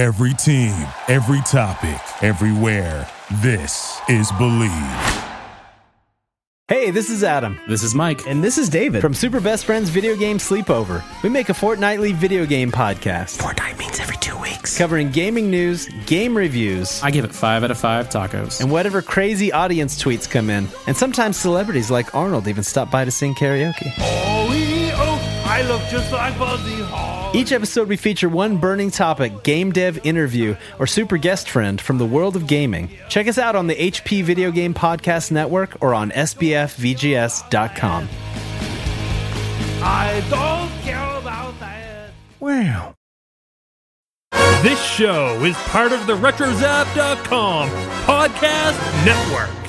Every team, every topic, everywhere. This is Believe. Hey, this is Adam. This is Mike. And this is David from Super Best Friends Video Game Sleepover. We make a fortnightly video game podcast. Fortnite means every two weeks. Covering gaming news, game reviews, I give it five out of five tacos. and whatever crazy audience tweets come in. And sometimes celebrities like Arnold even stop by to sing karaoke. Oh, I look just like Buzzy Hall. Each episode, we feature one burning topic, game dev interview, or super guest friend from the world of gaming. Check us out on the HP Video Game Podcast Network or on SBFVGS.com. I don't care about that. Wow. This show is part of the RetroZap.com podcast network.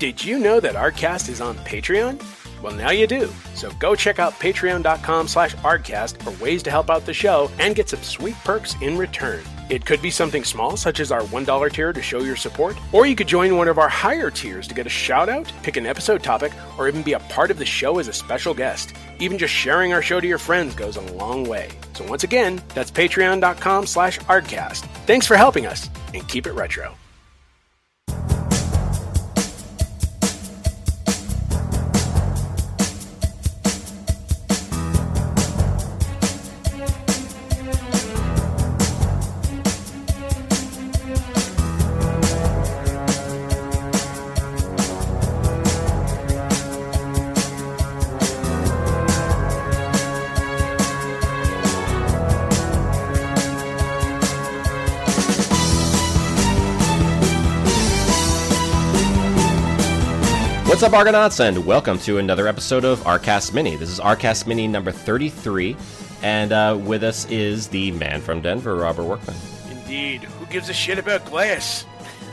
Did you know that Arcast is on Patreon? Well, now you do. So go check out patreon.com slash arcast for ways to help out the show and get some sweet perks in return. It could be something small, such as our $1 tier to show your support, or you could join one of our higher tiers to get a shout out, pick an episode topic, or even be a part of the show as a special guest. Even just sharing our show to your friends goes a long way. So once again, that's patreon.com slash arcast. Thanks for helping us, and keep it retro. What's up, Argonauts, and welcome to another episode of Arcast Mini. This is Arcast Mini number 33, and uh, with us is the man from Denver, Robert Workman. Indeed. Who gives a shit about glass?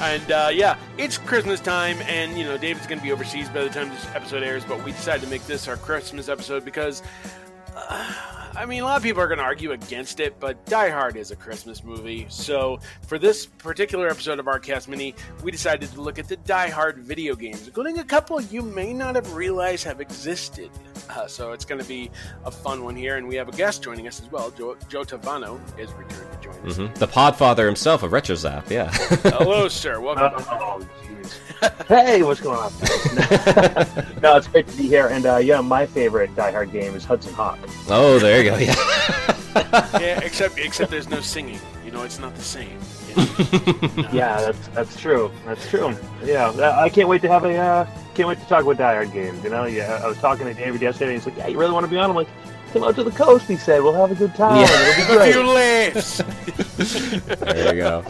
and uh, yeah, it's Christmas time, and you know David's going to be overseas by the time this episode airs. But we decided to make this our Christmas episode because, uh, I mean, a lot of people are going to argue against it, but Die Hard is a Christmas movie. So for this particular episode of Arcast mini, we decided to look at the Die Hard video games, including a couple you may not have realized have existed. Uh, so it's going to be a fun one here, and we have a guest joining us as well. Joe, Joe Tavano is returned to join us. Mhm. The podfather himself of RetroZap, yeah. Hello, sir. Welcome. Hey, what's going on? no, it's great to be here. And uh, yeah, my favorite Die Hard game is Hudson Hawk. oh, there you go, yeah. yeah, except except there's no singing. You know, it's not the same. Yeah, Yeah, that's that's true. That's true. Yeah, I can't wait to have a uh, can't wait to talk about Die Hard games. You know, yeah, I was talking to David yesterday. and He's like, "Yeah, you really want to be on?" I'm like, "Come out to the coast." He said, "We'll have a good time. Yeah. It'll be a few great." laughs. there you go.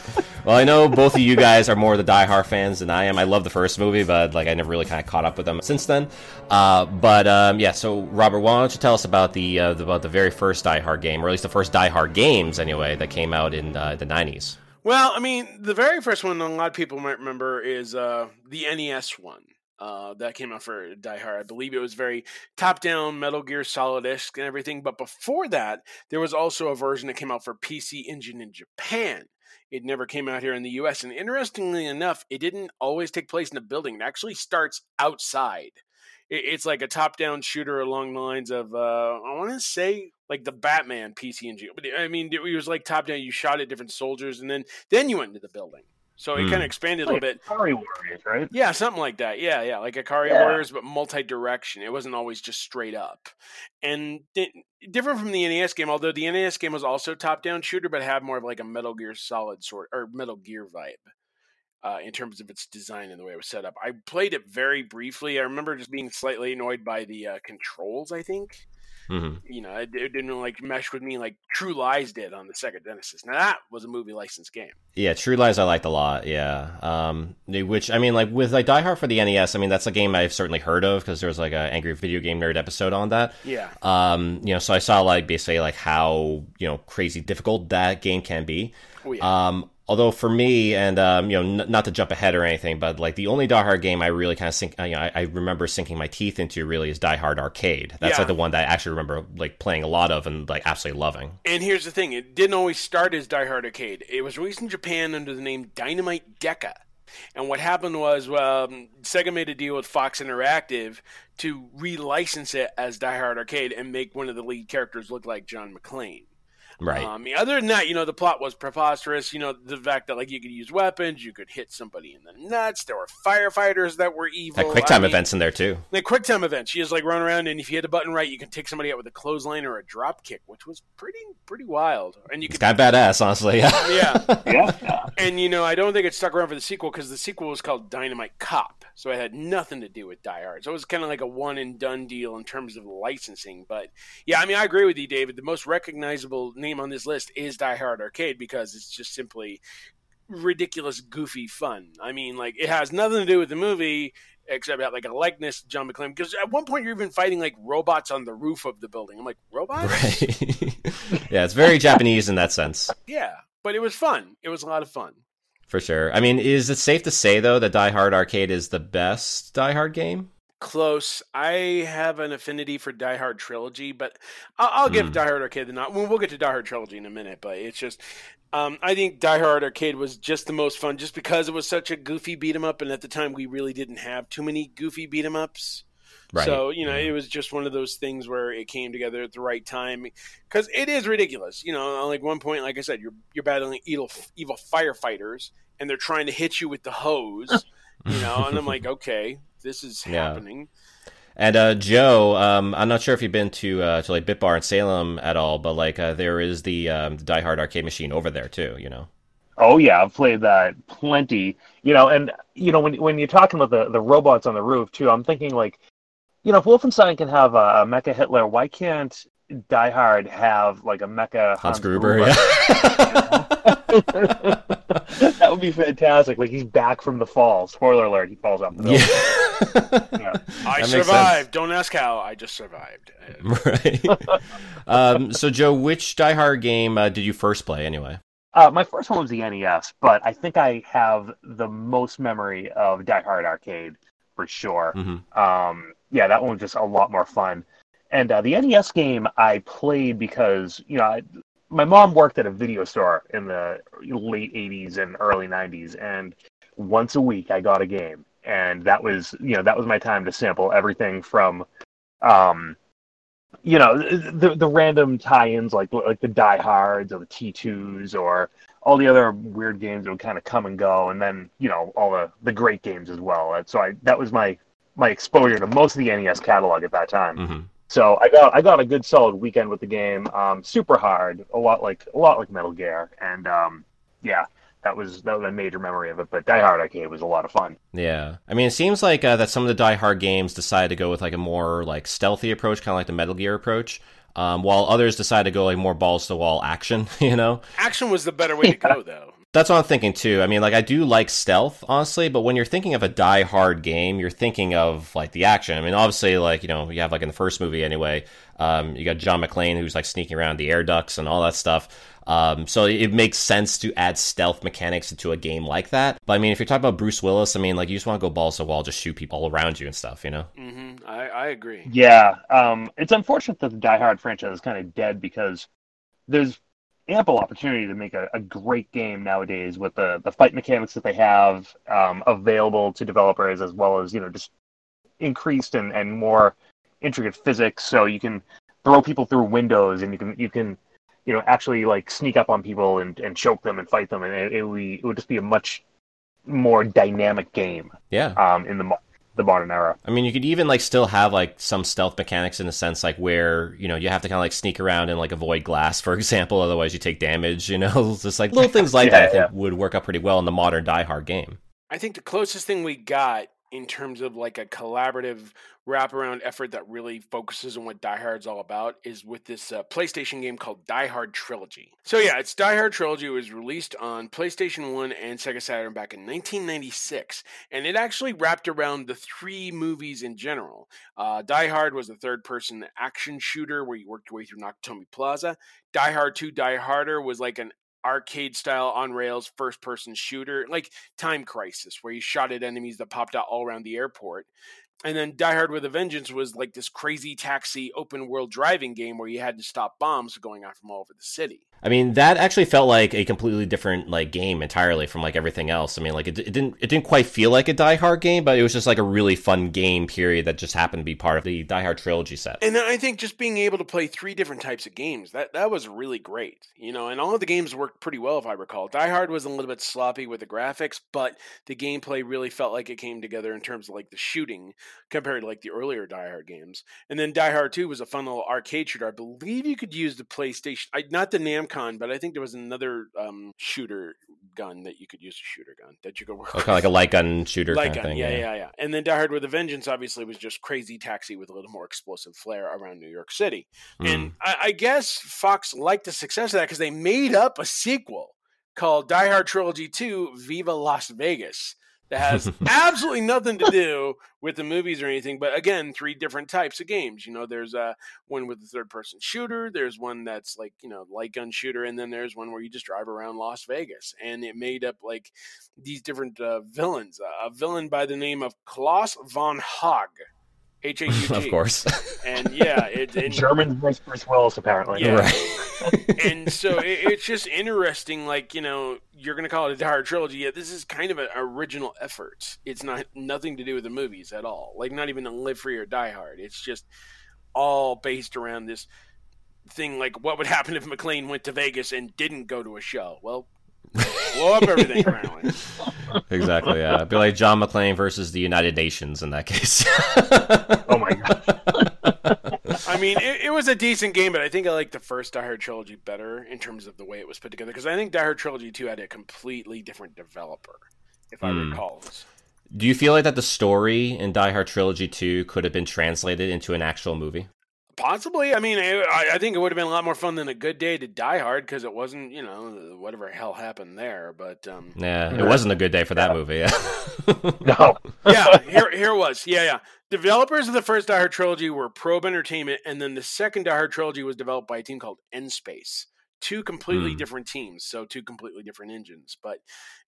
Well, I know both of you guys are more the Die Hard fans than I am. I love the first movie, but like I never really kind of caught up with them since then. Uh, but um, yeah, so Robert, why don't you tell us about the, uh, about the very first Die Hard game, or at least the first Die Hard games anyway, that came out in uh, the '90s? Well, I mean, the very first one a lot of people might remember is uh, the NES one. Uh, that came out for Die Hard. I believe it was very top-down Metal Gear Solid-esque and everything. But before that, there was also a version that came out for PC Engine in Japan. It never came out here in the U.S. And interestingly enough, it didn't always take place in a building. It actually starts outside. It, it's like a top-down shooter along the lines of uh, I want to say like the Batman PC Engine. But I mean, it was like top-down. You shot at different soldiers, and then then you went into the building. So it Hmm. kind of expanded a little bit. Ikari Warriors, right? Yeah, something like that. Yeah, yeah, like Ikari Yeah. Warriors, but multi-direction. It wasn't always just straight up, and di- different from the NES game. Although the NES game was also top-down shooter, but had more of like a Metal Gear Solid sort or Metal Gear vibe. Uh, in terms of its design and the way it was set up, I played it very briefly. I remember just being slightly annoyed by the uh, controls. I think hmm you know it, it didn't like mesh with me like True Lies did on the Sega Genesis. Now that was a movie licensed game. Yeah, True Lies I liked a lot. Yeah, um, which I mean, like with like Die Hard for the NES, I mean that's a game I've certainly heard of because there was like an Angry Video Game Nerd episode on that. Yeah. Um, you know, so I saw like basically like how you know crazy difficult that game can be. Oh, yeah. Um, although for me, and um, you know, n- not to jump ahead or anything, but like the only Die Hard game I really kind of sink, uh, you know, I, I remember sinking my teeth into really is Die Hard Arcade. That's Yeah. like the one that I actually remember like playing a lot of and like absolutely loving. And here's the thing: it didn't always start as Die Hard Arcade. It was released in Japan under the name Dynamite Deka And what happened was um, Sega made a deal with Fox Interactive to relicense it as Die Hard Arcade and make one of the lead characters look like John McClane. Right. Um, I mean, other than that, you know, the plot was preposterous. You know, the fact that like you could use weapons, you could hit somebody in the nuts. There were firefighters that were evil. Had quick time I mean, events in there too. The quick time events. You just like run around, and if you hit a button right, you can take somebody out with a clothesline or a drop kick, which was pretty pretty wild. And you It's could, kind of badass, honestly. yeah. Yeah, yeah. And you know, I don't think it stuck around for the sequel because the sequel was called Dynamite Cop, so it had nothing to do with Die Hard. So it was kind of like a one and done deal in terms of licensing. But yeah, I mean, I agree with you, David. The most recognizable name on this list is Die Hard Arcade because it's just simply ridiculous, goofy fun. I mean, like it has nothing to do with the movie except have like a likeness to John McClane. Because at one point you're even fighting like robots on the roof of the building. I'm like, robots? Right. yeah, it's very Japanese in that sense, Yeah, but it was fun. It was a lot of fun. for sure. I mean, is it safe to say though that Die Hard Arcade is the best Die Hard game? Close. I have an affinity for Die Hard trilogy, but I'll, I'll give Hmm. Die Hard Arcade the nod. Well, we'll get to Die Hard trilogy in a minute, but it's just. Um, I think Die Hard Arcade was just the most fun, just because it was such a goofy beat 'em up, and at the time we really didn't have too many goofy beat 'em ups. Right. So you know, Yeah. it was just one of those things where it came together at the right time because it is ridiculous. You know, like one point, like I said, you're you're battling evil evil firefighters, and they're trying to hit you with the hose. You know, and I'm like, okay, this is Yeah. happening. And uh, Joe, um, I'm not sure if you've been to uh, to like Bit Bar in Salem at all, but like uh, there is the um, Die Hard arcade machine over there too. You know. Oh yeah, I've played that plenty. You know, and you know when when you're talking about the the robots on the roof too, I'm thinking like, you know, if Wolfenstein can have a, a Mecha Hitler, why can't Die Hard have like a Mecha Hans Hans, Gruber, yeah. that would be fantastic. Like he's back from the fall. Spoiler alert: he falls off the building. yeah. I That survived. Don't ask how. I just survived. Right. um, so, Joe, which Die Hard game uh, did you first play anyway? Uh, my first one was the NES, but I think I have the most memory of Die Hard Arcade for sure. hmm Um, yeah, that one was just a lot more fun. And uh, the NES game I played because you know I, my mom worked at a video store in the late '80s and early '90s, and once a week I got a game, and that was you know that was my time to sample everything from, um, you know the the random tie-ins like like the Die Hards or the T2s or all the other weird games that would kind of come and go, and then you know all the the great games as well. And so I that was my my exposure to most of the NES catalog at that time. hmm So I got I got a good solid weekend with the game. Um, super hard, a lot like a lot like Metal Gear, and um, yeah, that was that was a major memory of it. But Die Hard Arcade was a lot of fun. Yeah, I mean, it seems like uh, that some of the Die Hard games decided to go with like a more like stealthy approach, kind of like the Metal Gear approach, um, while others decided to go like more balls to the wall action. You know, action was the better way to go, though. That's what I'm thinking too. I mean, like I do like stealth, honestly, but when you're thinking of a Die Hard game, you're thinking of like the action. I mean, obviously, like you know, you have like in the first movie anyway, um, you got John McClane who's like sneaking around the air ducts and all that stuff. Um, so it makes sense to add stealth mechanics into a game like that. But I mean, if you're talking about Bruce Willis, I mean, like you just want to go balls to the wall, just shoot people all around you and stuff, you know? hmm I, I agree. Yeah, um, it's unfortunate that the Die Hard franchise is kind of dead because there's ample opportunity to make a, a great game nowadays with the the fight mechanics that they have um, available to developers as well as you know just increased and, and more intricate physics so you can throw people through windows and you can you can you know actually like sneak up on people and, and choke them and fight them and it, it, would, be, it would just be a much more dynamic game Yeah. um, in the the modern era. I mean, you could even like still have like some stealth mechanics in a sense, like where you know you have to kind of like sneak around and like avoid glass, for example. Otherwise, you take damage. You know, just like little things like that. I Yeah, think would work out pretty well in the modern Die Hard game. I think the closest thing we got in terms of like a collaborative wraparound effort that really focuses on what Die Hard's all about is with this uh, PlayStation game called Die Hard Trilogy. So yeah, it's Die Hard Trilogy. It was released on PlayStation 1 and Sega Saturn back in 1996, and it actually wrapped around the three movies in general. Uh, Die Hard was a third-person action shooter where you worked your way through Nakatomi Plaza. Die Hard 2 Die Harder was like an arcade style on rails first person shooter like time crisis where you shot at enemies that popped out all around the airport and then die hard with a vengeance was like this crazy taxi open world driving game where you had to stop bombs going out from all over the city I mean, that actually felt like a completely different like game entirely from like everything else. I mean, like it, it didn't it didn't quite feel like a Die Hard game, but it was just like a really fun game period that just happened to be part of the Die Hard trilogy set. And I think just being able to play three different types of games that that was really great. You know, and all of the games worked pretty well if I recall. Die Hard was a little bit sloppy with the graphics, but the gameplay really felt like it came together in terms of like the shooting compared to like the earlier Die Hard games. And then Die Hard Two was a fun little arcade shooter. I believe you could use the PlayStation, I, not the Namcon, but I think there was another um, shooter gun that you could use a shooter gun that you could work. Oh, kind of like a light gun shooter light kind of gun, thing. yeah, yeah, yeah. And then Die Hard with a Vengeance obviously was just crazy taxi with a little more explosive flair around New York City. And I, I guess Fox liked the success of that because they made up a sequel called Die Hard Trilogy 2 Viva Las Vegas that has absolutely nothing to do with the movies or anything but again three different types of games you know there's uh, one with a third person shooter there's one that's like you know light gun shooter and then there's one where you just drive around las vegas and it made up like these different uh, villains uh, a villain by the name of klaus von haug h-a-u-g of course. and yeah it, and, German voice Bruce Willis, apparently. Yeah. Right. and so it, it's just interesting. Like you know, you're going to call it a Die Hard trilogy. Yet this is kind of an original effort. It's not nothing to do with the movies at all. Like not even a Live Free or Die Hard. It's just all based around this thing. Like what would happen if McClane went to Vegas and didn't go to a show? Well, blow up everything apparently. exactly. Yeah, It'd be like John McClane versus the United Nations in that case. Oh my god. I mean, it, it was a decent game, but I think I like the first Die Hard trilogy better in terms of the way it was put together. Because I think Die Hard trilogy two had a completely different developer, if I Hmm. recall. Do you feel like that the story in Die Hard Trilogy 2 could have been translated into an actual movie? Possibly. I mean, I, I think it would have been a lot more fun than a good day to Die Hard because it wasn't, you know, whatever hell happened there. But um, Yeah, it wasn't a good day for that movie. Yeah. No. yeah, here here it was. Yeah, yeah. Developers of the first Die Hard trilogy were Probe Entertainment, and then the second Die Hard trilogy was developed by a team called N-Space. Two completely Hmm. different teams, so two completely different engines. But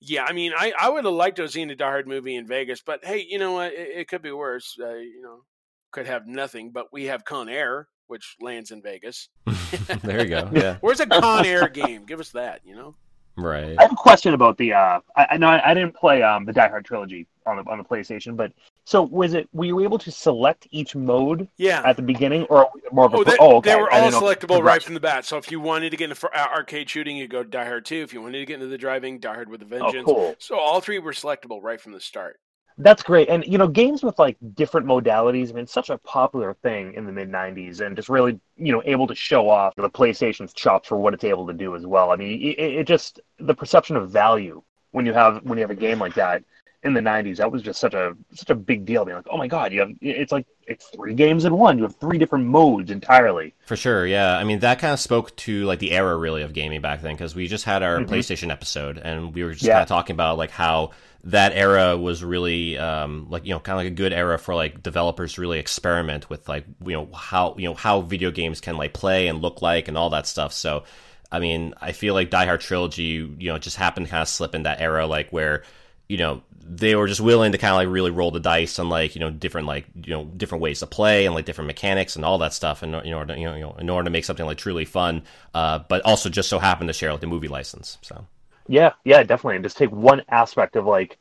yeah, I mean, I, I would have liked to have seen a Die Hard movie in Vegas, but hey, you know what? It, it could be worse. Uh, you know, could have nothing, but we have Con Air, which lands in Vegas. there you go. Yeah. Where's a Con Air game? Give us that, you know? Right. I have a question about the. Uh, I, I know I, I didn't play um, the Die Hard trilogy on the on the PlayStation, but so was it? Were you able to select each mode Yeah. at the beginning, or more of a? Oh, they, oh, okay. they were all didn't know selectable right from the bat. So if you wanted to get into for, uh, arcade shooting, you go Die Hard 2. If you wanted to get into the driving, Die Hard with a Oh, Vengeance. cool. So all three were selectable right from the start. That's great. And you know, games with like different modalities, I mean, such a popular thing in the mid '90s, and just really, you know, able to show off the PlayStation's chops for what it's able to do as well. I mean, it, it just the perception of value when you have when you have a game like that in the '90s, that was just such a such a big deal. Being like, oh my god, you have it's like it's three games in one. You have three different modes entirely. For sure, yeah. I mean, that kind of spoke to like the era really of gaming back then because we just had our mm-hmm. PlayStation episode and we were just Yeah. kind of talking about like how that era was really um, like you know kind of like a good era for like developers to really experiment with like you know how you know how video games can like play and look like and all that stuff. So, I mean, I feel like Die Hard trilogy, you know, just happened to kind of slip in that era like where you know they were just willing to kind of like really roll the dice on like you know different like you know different ways to play and like different mechanics and all that stuff in, in order to, you know, in order to make something like truly fun uh, but also just so happened to share like the movie license so Yeah, yeah, definitely. And just take one aspect of like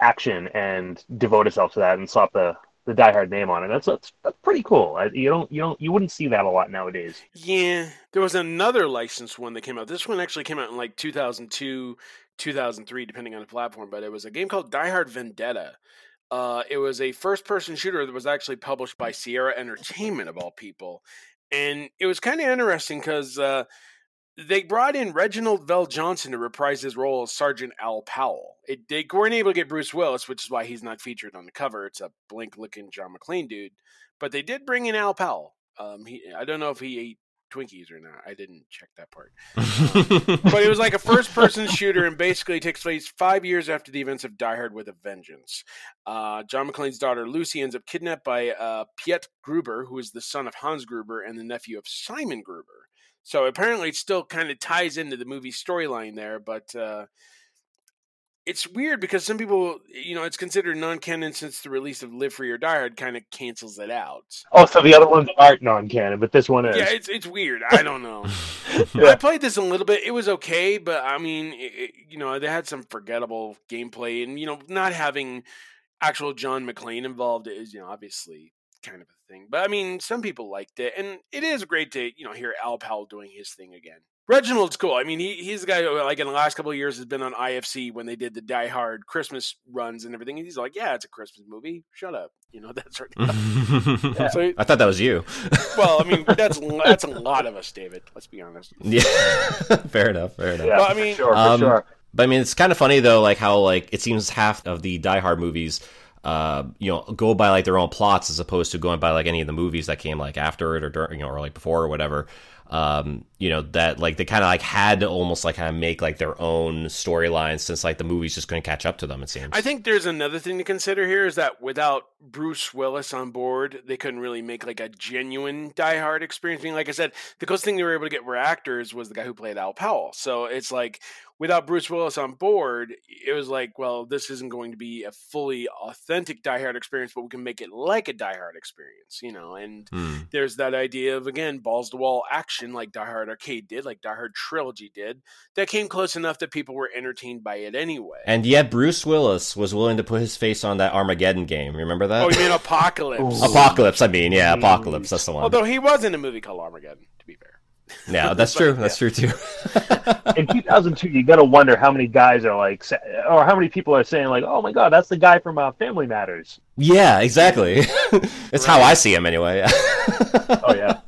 action and devote itself to that and slap the the Die Hard name on it. That's that's, that's pretty cool. I, you don't you don't you wouldn't see that a lot nowadays. Yeah. There was another licensed one that came out. This one actually came out in like 2002, 2003, depending on the platform, but it was a game called Die Hard Vendetta. Uh, it was a first person shooter that was actually published by Sierra Entertainment, of all people. And it was kind of interesting because uh, they brought in Reginald VelJohnson to reprise his role as Sergeant Al Powell. It, they weren't able to get Bruce Willis, which is why he's not featured on the cover. It's a blank looking John McClane dude. But they did bring in Al Powell. Um, he, I don't know if he ate Twinkies or not. I didn't check that part. but it was like a first person shooter and basically takes place five years after the events of Die Hard with a Vengeance. Uh, John McClane's daughter Lucy ends up kidnapped by uh, Piet Gruber, who is the son of Hans Gruber and the nephew of Simon Gruber. So apparently it still kind of ties into the movie storyline there, but uh, it's weird because some people, you know, it's considered non-canon since the release of Live Free or Die Hard kind of cancels it out. Oh, so the other ones aren't non-canon, but this one is. Yeah, it's it's weird. I don't know. Yeah. I played this a little bit. It was okay, but I mean, it, it- you know, they had some forgettable gameplay, and you know, not having actual John McClane involved is, you know, obviously kind of a thing. But I mean, some people liked it, and it is great to you know hear Al Powell doing his thing again. Reginald's cool. I mean, he, he's the guy who, like, in the last couple of years has been on IFC when they did the Die Hard Christmas runs and everything. And he's like, yeah, it's a Christmas movie. Shut up. You know, that sort of So- I thought that was you. Well, I mean, that's that's a lot of us, David. Let's be honest. yeah, fair enough. Fair enough. Yeah, Well, I for mean- sure, for Um, sure. But I mean, it's kind of funny though, like how like it seems half of the Die Hard movies, uh, you know, go by like their own plots as opposed to going by like any of the movies that came like after it or during, you know, or like before or whatever. Um, you know that like they kind of like had to almost like kind of make like their own storylines since like the movies just going to catch up to them. It seems. I think there's another thing to consider here is that without Bruce Willis on board, they couldn't really make like a genuine Die Hard experience. I mean, like I said, the closest thing they were able to get were actors was the guy who played Al Powell. So it's like without Bruce Willis on board, it was like, well, this isn't going to be a fully authentic Die Hard experience, but we can make it like a Die Hard experience, you know. And Hmm. there's that idea of again balls to wall action like Die Hard Arcade did, like Die Hard Trilogy did, that came close enough that people were entertained by it anyway. And yet Bruce Willis was willing to put his face on that Armageddon game. Remember that? Oh, you mean Apocalypse? Apocalypse. I mean, yeah, Apocalypse. That's the one. Although he was in a movie called Armageddon, to be fair. yeah, that's true. That's true too. in 2002, you got to wonder how many guys are like, or how many people are saying like, "Oh my God, that's the guy from uh, Family Matters." yeah, exactly. it's how I see him anyway. Oh yeah,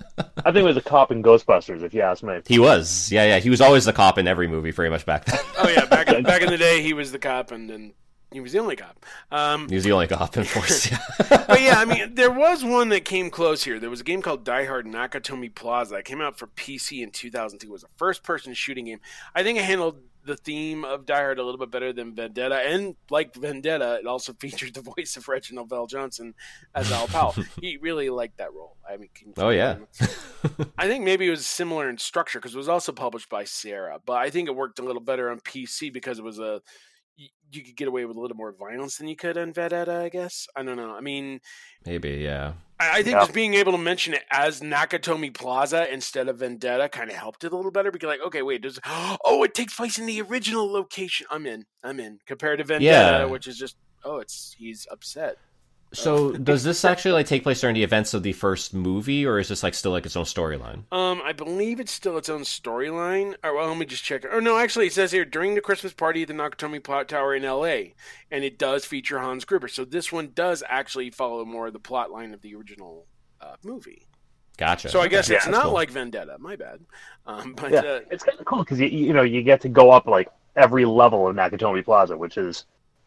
I think it was a cop in Ghostbusters, if you ask me. he was. Yeah, yeah. He was always the cop in every movie, pretty much back then. Oh yeah, back in, back in the day, he was the cop, and then he was the only cop. Um, he was the only cop in Force. Yeah. but yeah, I mean, there was one that came close here. There was a game called Die Hard Nakatomi Plaza. It came out for PC in 2002. It was a first-person shooting game. I think it handled the theme of Die Hard a little bit better than Vendetta, and like Vendetta, it also featured the voice of Reginald VelJohnson as Al Powell. he really liked that role. I mean, Oh, yeah. I think maybe it was similar in structure because it was also published by Sierra, but I think it worked a little better on PC because it was a you, you could get away with a little more violence than you could on Vendetta. I guess I don't know. I mean, Maybe. Yeah. I, think Yeah. just being able to mention it as Nakatomi Plaza instead of Vendetta kind of helped it a little better because, like, okay, wait, does oh, it takes place in the original location. I'm in. I'm in. Compared to Vendetta, Yeah. which is just oh, it's he's upset. So does this actually like take place during the events of the first movie, or is this like still like its own storyline? Um, I believe it's still its own storyline. Or well, let me just check. Oh no, actually, it says here during the Christmas party at the Nakatomi Plot Tower in L.A. and it does feature Hans Gruber. So this one does actually follow more of the plot line of the original uh, movie. Gotcha. So I guess Yeah, it's that's not cool. like Vendetta. My bad. Um, but Yeah, uh, it's kind of cool because you you know you get to go up like every level of Nakatomi Plaza, which is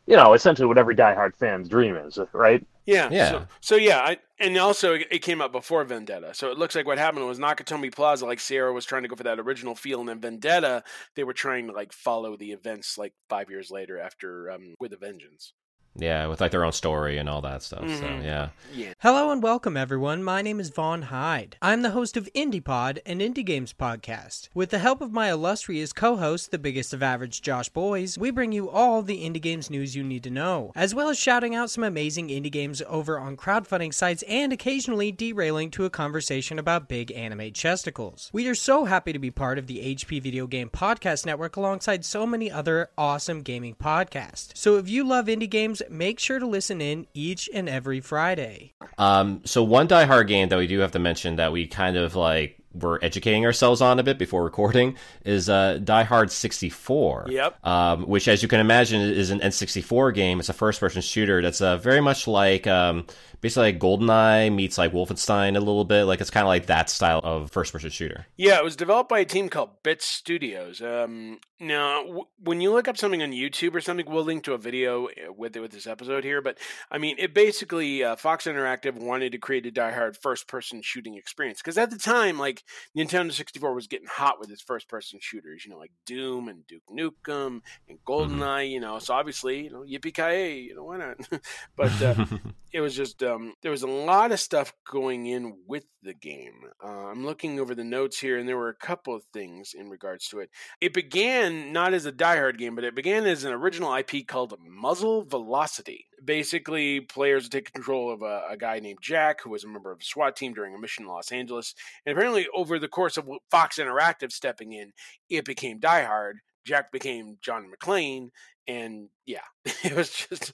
you know essentially what every Die Hard fan's dream is, right? Yeah, Yeah. So, so yeah, I, and also it it came out before Vendetta, so it looks like what happened was Nakatomi Plaza, like Sierra was trying to go for that original feel, and then Vendetta, they were trying to like follow the events like five years later after um, with a Vengeance. Yeah, with like their own story and all that stuff. So Mhm. yeah. Yeah. Hello and welcome, everyone. My name is Vaughn Hyde. I'm the host of IndiePod, an indie games podcast. With the help of my illustrious co host, the biggest of average Josh Boys, we bring you all the indie games news you need to know, as well as shouting out some amazing indie games over on crowdfunding sites and occasionally derailing to a conversation about big anime chesticles. We are so happy to be part of the HP Video Game Podcast Network alongside so many other awesome gaming podcasts. So if you love indie games, make sure to listen in each and every Friday. Um, so one Die Hard game that we do have to mention that we kind of like were educating ourselves on a bit before recording is uh, Die Hard 64. Yep. Um, which, as you can imagine, is an N64 game. It's a first-person shooter that's uh, very much like um, basically like GoldenEye meets like Wolfenstein a little bit. Like it's kind of like that style of first-person shooter. Yeah, it was developed by a team called Bit Studios. Um, now, w- when you look up something on YouTube or something, we'll link to a video uh, with with this episode here. But I mean, it basically uh, Fox Interactive wanted to create a Die Hard first-person shooting experience because at the time, like Nintendo 64 was getting hot with its first person shooters, you know, like Doom and Duke Nukem and GoldenEye, mm-hmm. you know. So obviously, you know, yippee ki you know, why not? but uh, it was just um, there was a lot of stuff going in with the game. Uh, I'm looking over the notes here, and there were a couple of things in regards to it. It began not as a Die Hard game, but it began as an original IP called Muzzle Velocity. Basically, players take control of a, a guy named Jack, who was a member of a SWAT team during a mission in Los Angeles. And apparently, over the course of Fox Interactive stepping in, it became Die Hard. Jack became John McClane, and yeah, it was just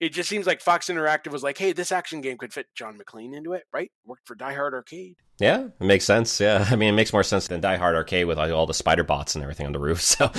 it just seems like Fox Interactive was like, hey, this action game could fit John McClane into it, right? Worked for Die Hard Arcade. Yeah, it makes sense. Yeah, I mean, it makes more sense than Die Hard Arcade with all the spider bots and everything on the roof. So,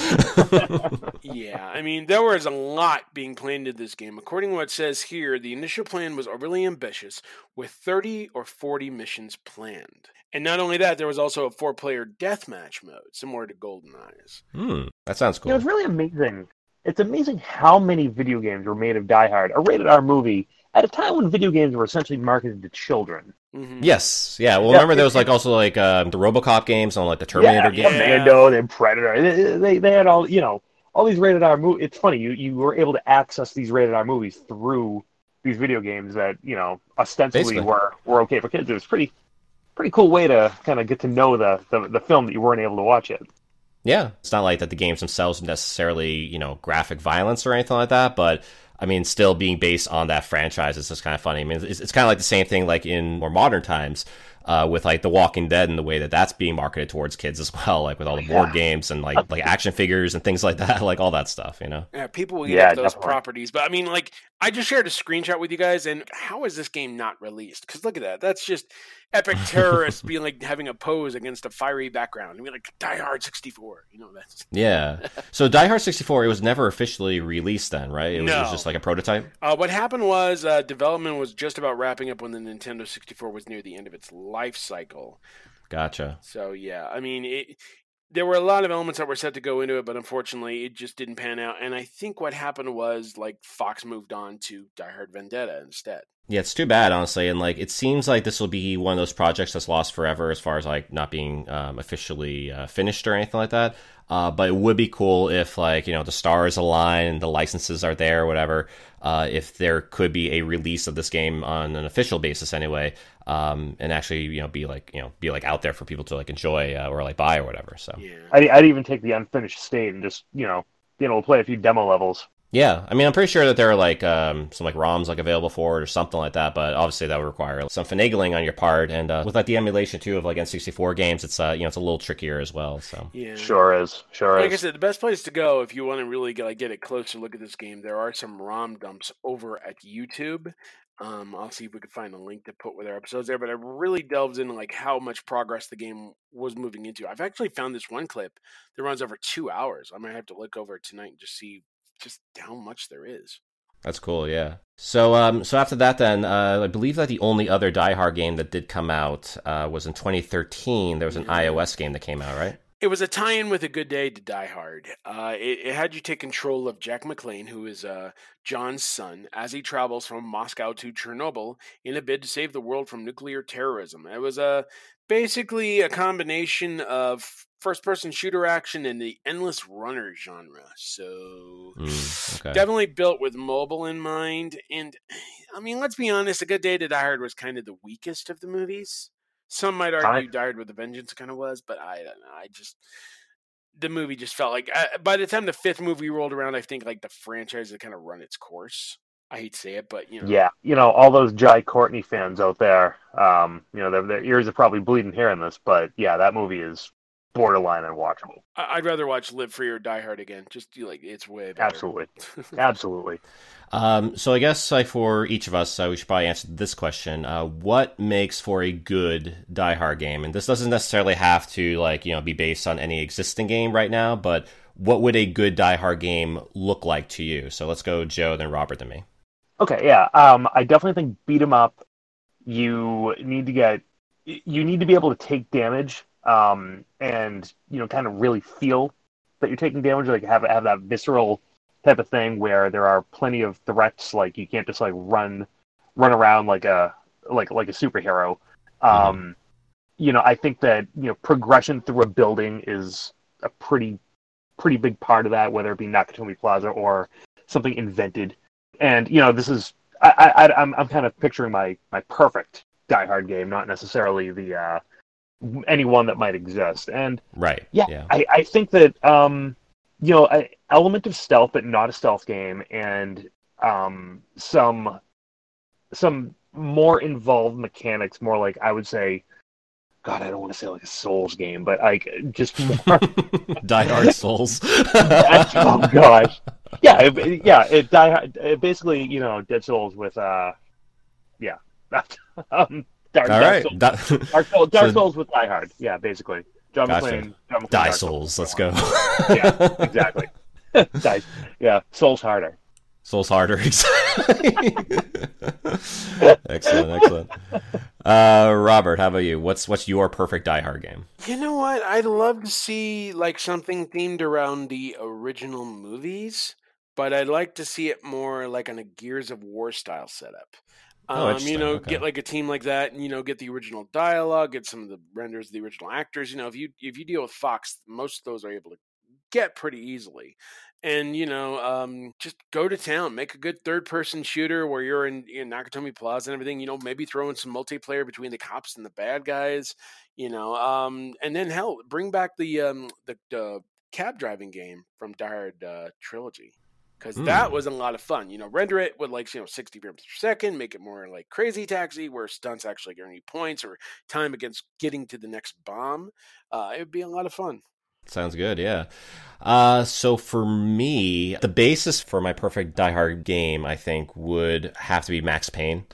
yeah, I mean, there was a lot being planned in this game. According to what it says here, the initial plan was overly ambitious, with 30 or 40 missions planned. And not only that, there was also a four-player deathmatch mode, similar to GoldenEye's. Hmm, that sounds cool. You know, it's really amazing it's amazing how many video games were made of Die Hard, a rated R movie, at a time when video games were essentially marketed to children. Mm-hmm. Yes, yeah. Well, yeah, remember there was like also like um, the RoboCop games and like the Terminator yeah, games, Commando, and Predator. They, they, they had all you know all these rated R movies. It's funny you you were able to access these rated R movies through these video games that you know ostensibly Basically. were were okay for kids. It was pretty pretty cool way to kind of get to know the, the the film that you weren't able to watch it. Yeah, it's not like that the games themselves necessarily, you know, graphic violence or anything like that, but I mean, still being based on that franchise is just kind of funny. I mean, it's, it's kind of like the same thing like in more modern times uh, with like The Walking Dead and the way that that's being marketed towards kids as well, like with all the board yeah. games and like like action figures and things like that, like all that stuff, you know. Yeah, people will get yeah, those definitely. properties, but I mean, like I just shared a screenshot with you guys, and how is this game not released? Because look at that, that's just epic terrorists being like having a pose against a fiery background. I mean, like Die Hard sixty four, you know that's. Yeah, so Die Hard sixty four, it was never officially released then, right? It was, no. it was just like a prototype. Uh, what happened was uh, development was just about wrapping up when the Nintendo sixty four was near the end of its life cycle. Gotcha. So yeah, I mean, it, there were a lot of elements that were set to go into it, but unfortunately, it just didn't pan out. And I think what happened was like Fox moved on to Die Hard Vendetta instead. Yeah, it's too bad, honestly. And like, it seems like this will be one of those projects that's lost forever, as far as like not being um, officially uh, finished or anything like that. Uh, but it would be cool if like you know the stars align and the licenses are there or whatever. Uh, if there could be a release of this game on an official basis anyway, um, and actually you know be like you know be like out there for people to like enjoy uh, or like buy or whatever. So yeah. I'd, I'd even take the unfinished state and just you know being able to play a few demo levels. Yeah, I mean, I'm pretty sure that there are like um, some like ROMs like available for it or something like that, but obviously that would require some finagling on your part, and uh, with like the emulation too of like N64 games, it's uh, you know it's a little trickier as well. So yeah, sure is, sure like is. Like I said, the best place to go if you want to really get, like, get a closer look at this game, there are some ROM dumps over at YouTube. Um, I'll see if we can find a link to put with our episodes there, but I really delves into like how much progress the game was moving into. I've actually found this one clip that runs over two hours. I might have to look over it tonight and just see just how much there is. That's cool, yeah. So, um, so after that, then uh, I believe that the only other Die Hard game that did come out uh, was in 2013. There was an iOS game that came out, right? It was a tie-in with A Good Day to Die Hard. Uh, it, it, had you take control of Jack McClane, who is uh, John's son, as he travels from Moscow to Chernobyl in a bid to save the world from nuclear terrorism. It was a uh, basically a combination of first-person shooter action in the endless runner genre. So mm, okay. definitely built with mobile in mind. And I mean, let's be honest, A Good Day to Die Hard was kind of the weakest of the movies. Some might argue I, Died with a Vengeance kind of was, but I don't know. I just the movie just felt like uh, by the time the fifth movie rolled around, I think like the franchise had kind of run its course. I hate to say it, but you know. Yeah, you know, all those Jai Courtney fans out there, um, you know, their, their ears are probably bleeding hearing this, but yeah, that movie is borderline unwatchable. I'd rather watch Live Free or Die Hard again. Just like it's way better. Absolutely, absolutely. Um, so I guess like for each of us, uh, we should probably answer this question: uh, What makes for a good Die Hard game? And this doesn't necessarily have to like you know be based on any existing game right now, but what would a good Die Hard game look like to you? So let's go, Joe, then Robert, then me. Okay, yeah. Um, I definitely think beat 'em up. You need to get you need to be able to take damage um, and you know kind of really feel that you're taking damage, like have have that visceral type of thing where there are plenty of threats. Like you can't just like run run around like a like like a superhero. Mm-hmm. Um, you know, I think that you know progression through a building is a pretty pretty big part of that, whether it be Nakatomi Plaza or something invented. And you know, this is I, I I'm I'm kind of picturing my my perfect Die Hard game, not necessarily the uh, any one that might exist. And Right. yeah, Yeah. I, I think that um, you know, an element of stealth, but not a stealth game, and um, some some more involved mechanics, more like I would say. God, I don't want to say like a Souls game, but like just more. Die Hard Souls. oh gosh, yeah, it, yeah. It, die, it basically, you know, Dead Souls with uh, yeah, um, Dark, All Dark right. Souls, Di- Dark, Souls, Dark So- Souls with Die Hard. Yeah, basically. John Gotcha. McClane. John McClane, Die Dark Souls. Let's go. yeah, exactly. Die, yeah, Souls harder. Souls harder. Exactly. excellent, excellent. Uh, Robert, how about you? What's what's your perfect Die Hard game? You know what? I'd love to see like something themed around the original movies, but I'd like to see it more like on a Gears of War style setup. Oh, Um, you know, okay. get like a team like that, and you know, get the original dialogue, get some of the renders of the original actors. You know, if you if you deal with Fox, most of those are able to get pretty easily. And you know, um, just go to town, make a good third-person shooter where you're in, in Nakatomi Plaza and everything. You know, maybe throw in some multiplayer between the cops and the bad guys. You know, um, and then hell, bring back the um, the, the cab driving game from Die Hard uh, trilogy because Hmm. that was a lot of fun. You know, render it with like you know sixty frames per second, make it more like Crazy Taxi, where stunts actually earn you points or time against getting to the next bomb. Uh, it would be a lot of fun. Sounds good, yeah. Uh, so for me, the basis for my perfect Die Hard game, I think, would have to be Max Payne.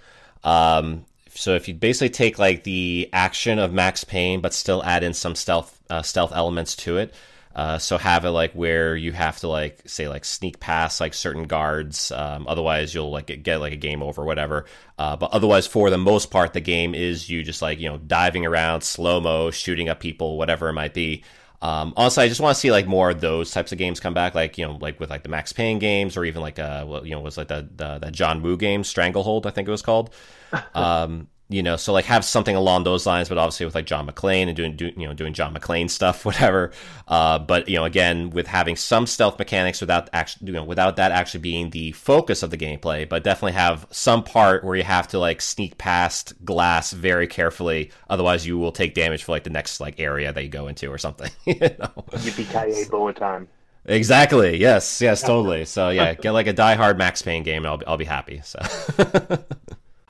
Um, so if you basically take like the action of Max Payne, but still add in some stealth uh, stealth elements to it. Uh, so have it like where you have to like say like sneak past like certain guards. Um, otherwise, you'll like get, get like a game over, or whatever. Uh, but otherwise, for the most part, the game is you just like you know diving around slow mo, shooting up people, whatever it might be. Um, honestly, I just want to see like more of those types of games come back, like you know, like with like the Max Payne games, or even like uh, well, you know, was like the, the that John Woo game, Stranglehold, I think it was called. Um, you know, so like have something along those lines, but obviously with like John McClane and doing, do, you know, doing John McClane stuff, whatever. Uh, but you know, again, with having some stealth mechanics without actually, you know, without that actually being the focus of the gameplay, but definitely have some part where you have to like sneak past glass very carefully, otherwise you will take damage for like the next like area that you go into or something. you know? Yippee bullet time. Exactly. Yes. Yes. Totally. So yeah, get like a Die Hard Max Payne game, and I'll be, I'll be happy. So.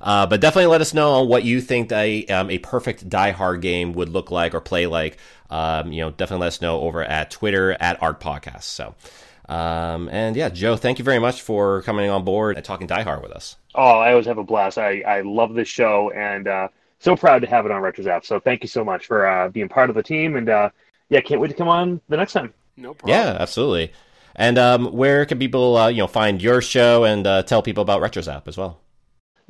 Uh, but definitely let us know what you think a, um, a perfect Die Hard game would look like or play like. Um, you know, definitely let us know over at Twitter at Arc Podcast. So, um, and yeah, Joe, thank you very much for coming on board and talking Die Hard with us. Oh, I always have a blast. I, I love this show and uh, so proud to have it on RetroZap. So thank you so much for uh, being part of the team. And uh, yeah, can't wait to come on the next time. No problem. Yeah, absolutely. And um, where can people, uh, you know, find your show and uh, tell people about RetroZap as well?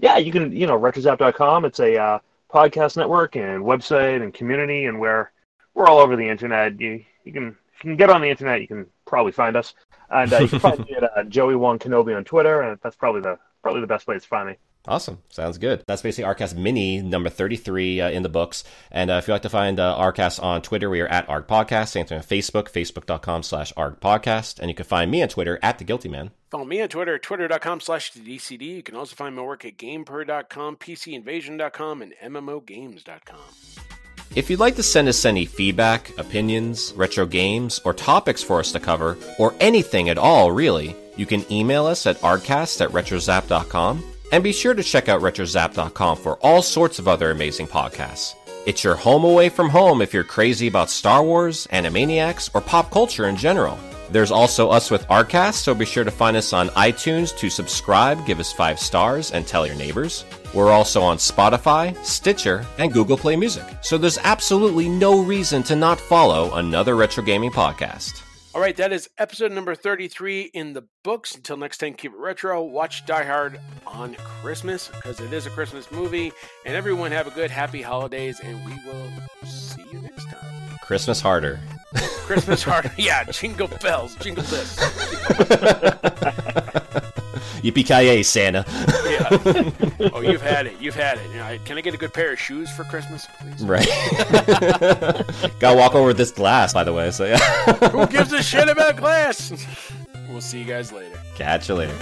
Yeah, you can, you know, retrozap.com. It's a uh, podcast network and website and community, and we're we're all over the internet. You you can if you can get on the internet, you can probably find us. And uh, you can find me at uh, Joey Wan Kenobi on Twitter, and that's probably the probably the best place to find me. Awesome. Sounds good. That's basically Arcast Mini number 33 uh, in the books. And uh, if you'd like to find uh, Arcast on Twitter, we are at Arc Podcast. Same thing on Facebook, facebook.com slash Arc Podcast. And you can find me on Twitter at The Guilty Man. Follow me on Twitter, at twitter.com slash the DCD. You can also find my work at GamePer.com, PCInvasion.com, and MMOGames.com. If you'd like to send us any feedback, opinions, retro games, or topics for us to cover, or anything at all, really, you can email us at arcast at retrozap.com. And be sure to check out retrozap.com for all sorts of other amazing podcasts. It's your home away from home if you're crazy about Star Wars, Animaniacs, or pop culture in general. There's also us with Arcast, so be sure to find us on iTunes to subscribe, give us five stars, and tell your neighbors. We're also on Spotify, Stitcher, and Google Play Music, so there's absolutely no reason to not follow another retro gaming podcast. All right, that is episode number 33 in the books. Until next time, keep it retro. Watch Die Hard on Christmas because it is a Christmas movie. And everyone have a good, happy holidays, and we will see you next time. Christmas harder. Christmas harder. yeah, jingle bells, jingle this. Yippee ki Santa. yeah. Oh, you've had it. You've had it. You know, can I get a good pair of shoes for Christmas, please? Right. Gotta walk over this glass, by the way. So yeah. Who gives a shit about glass? we'll see you guys later. Catch you later.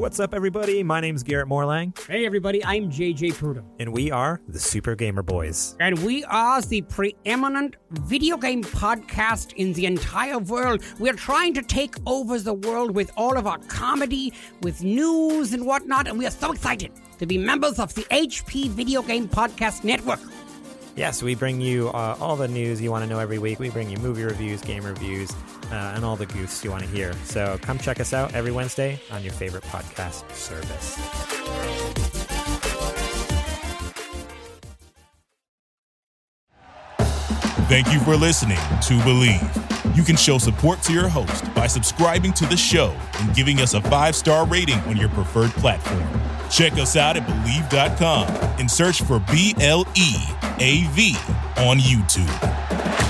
What's up, everybody? My name's Garrett Morlang, Hey everybody, I'm JJ Prudhomme. and we are the Super Gamer Boys. And we are the preeminent video game podcast in the entire world. We're trying to take over the world with all of our comedy, with news and whatnot, and we are so excited to be members of the HP Video Game Podcast Network. Yes, we bring you uh, all the news you want to know every week. We bring you movie reviews, game reviews, uh, and all the goofs you want to hear. So come check us out every Wednesday on your favorite podcast service. Thank you for listening to Bleav. You can show support to your host by subscribing to the show and giving us a five star rating on your preferred platform. Check us out at Bleav.com and search for B L E A V on YouTube.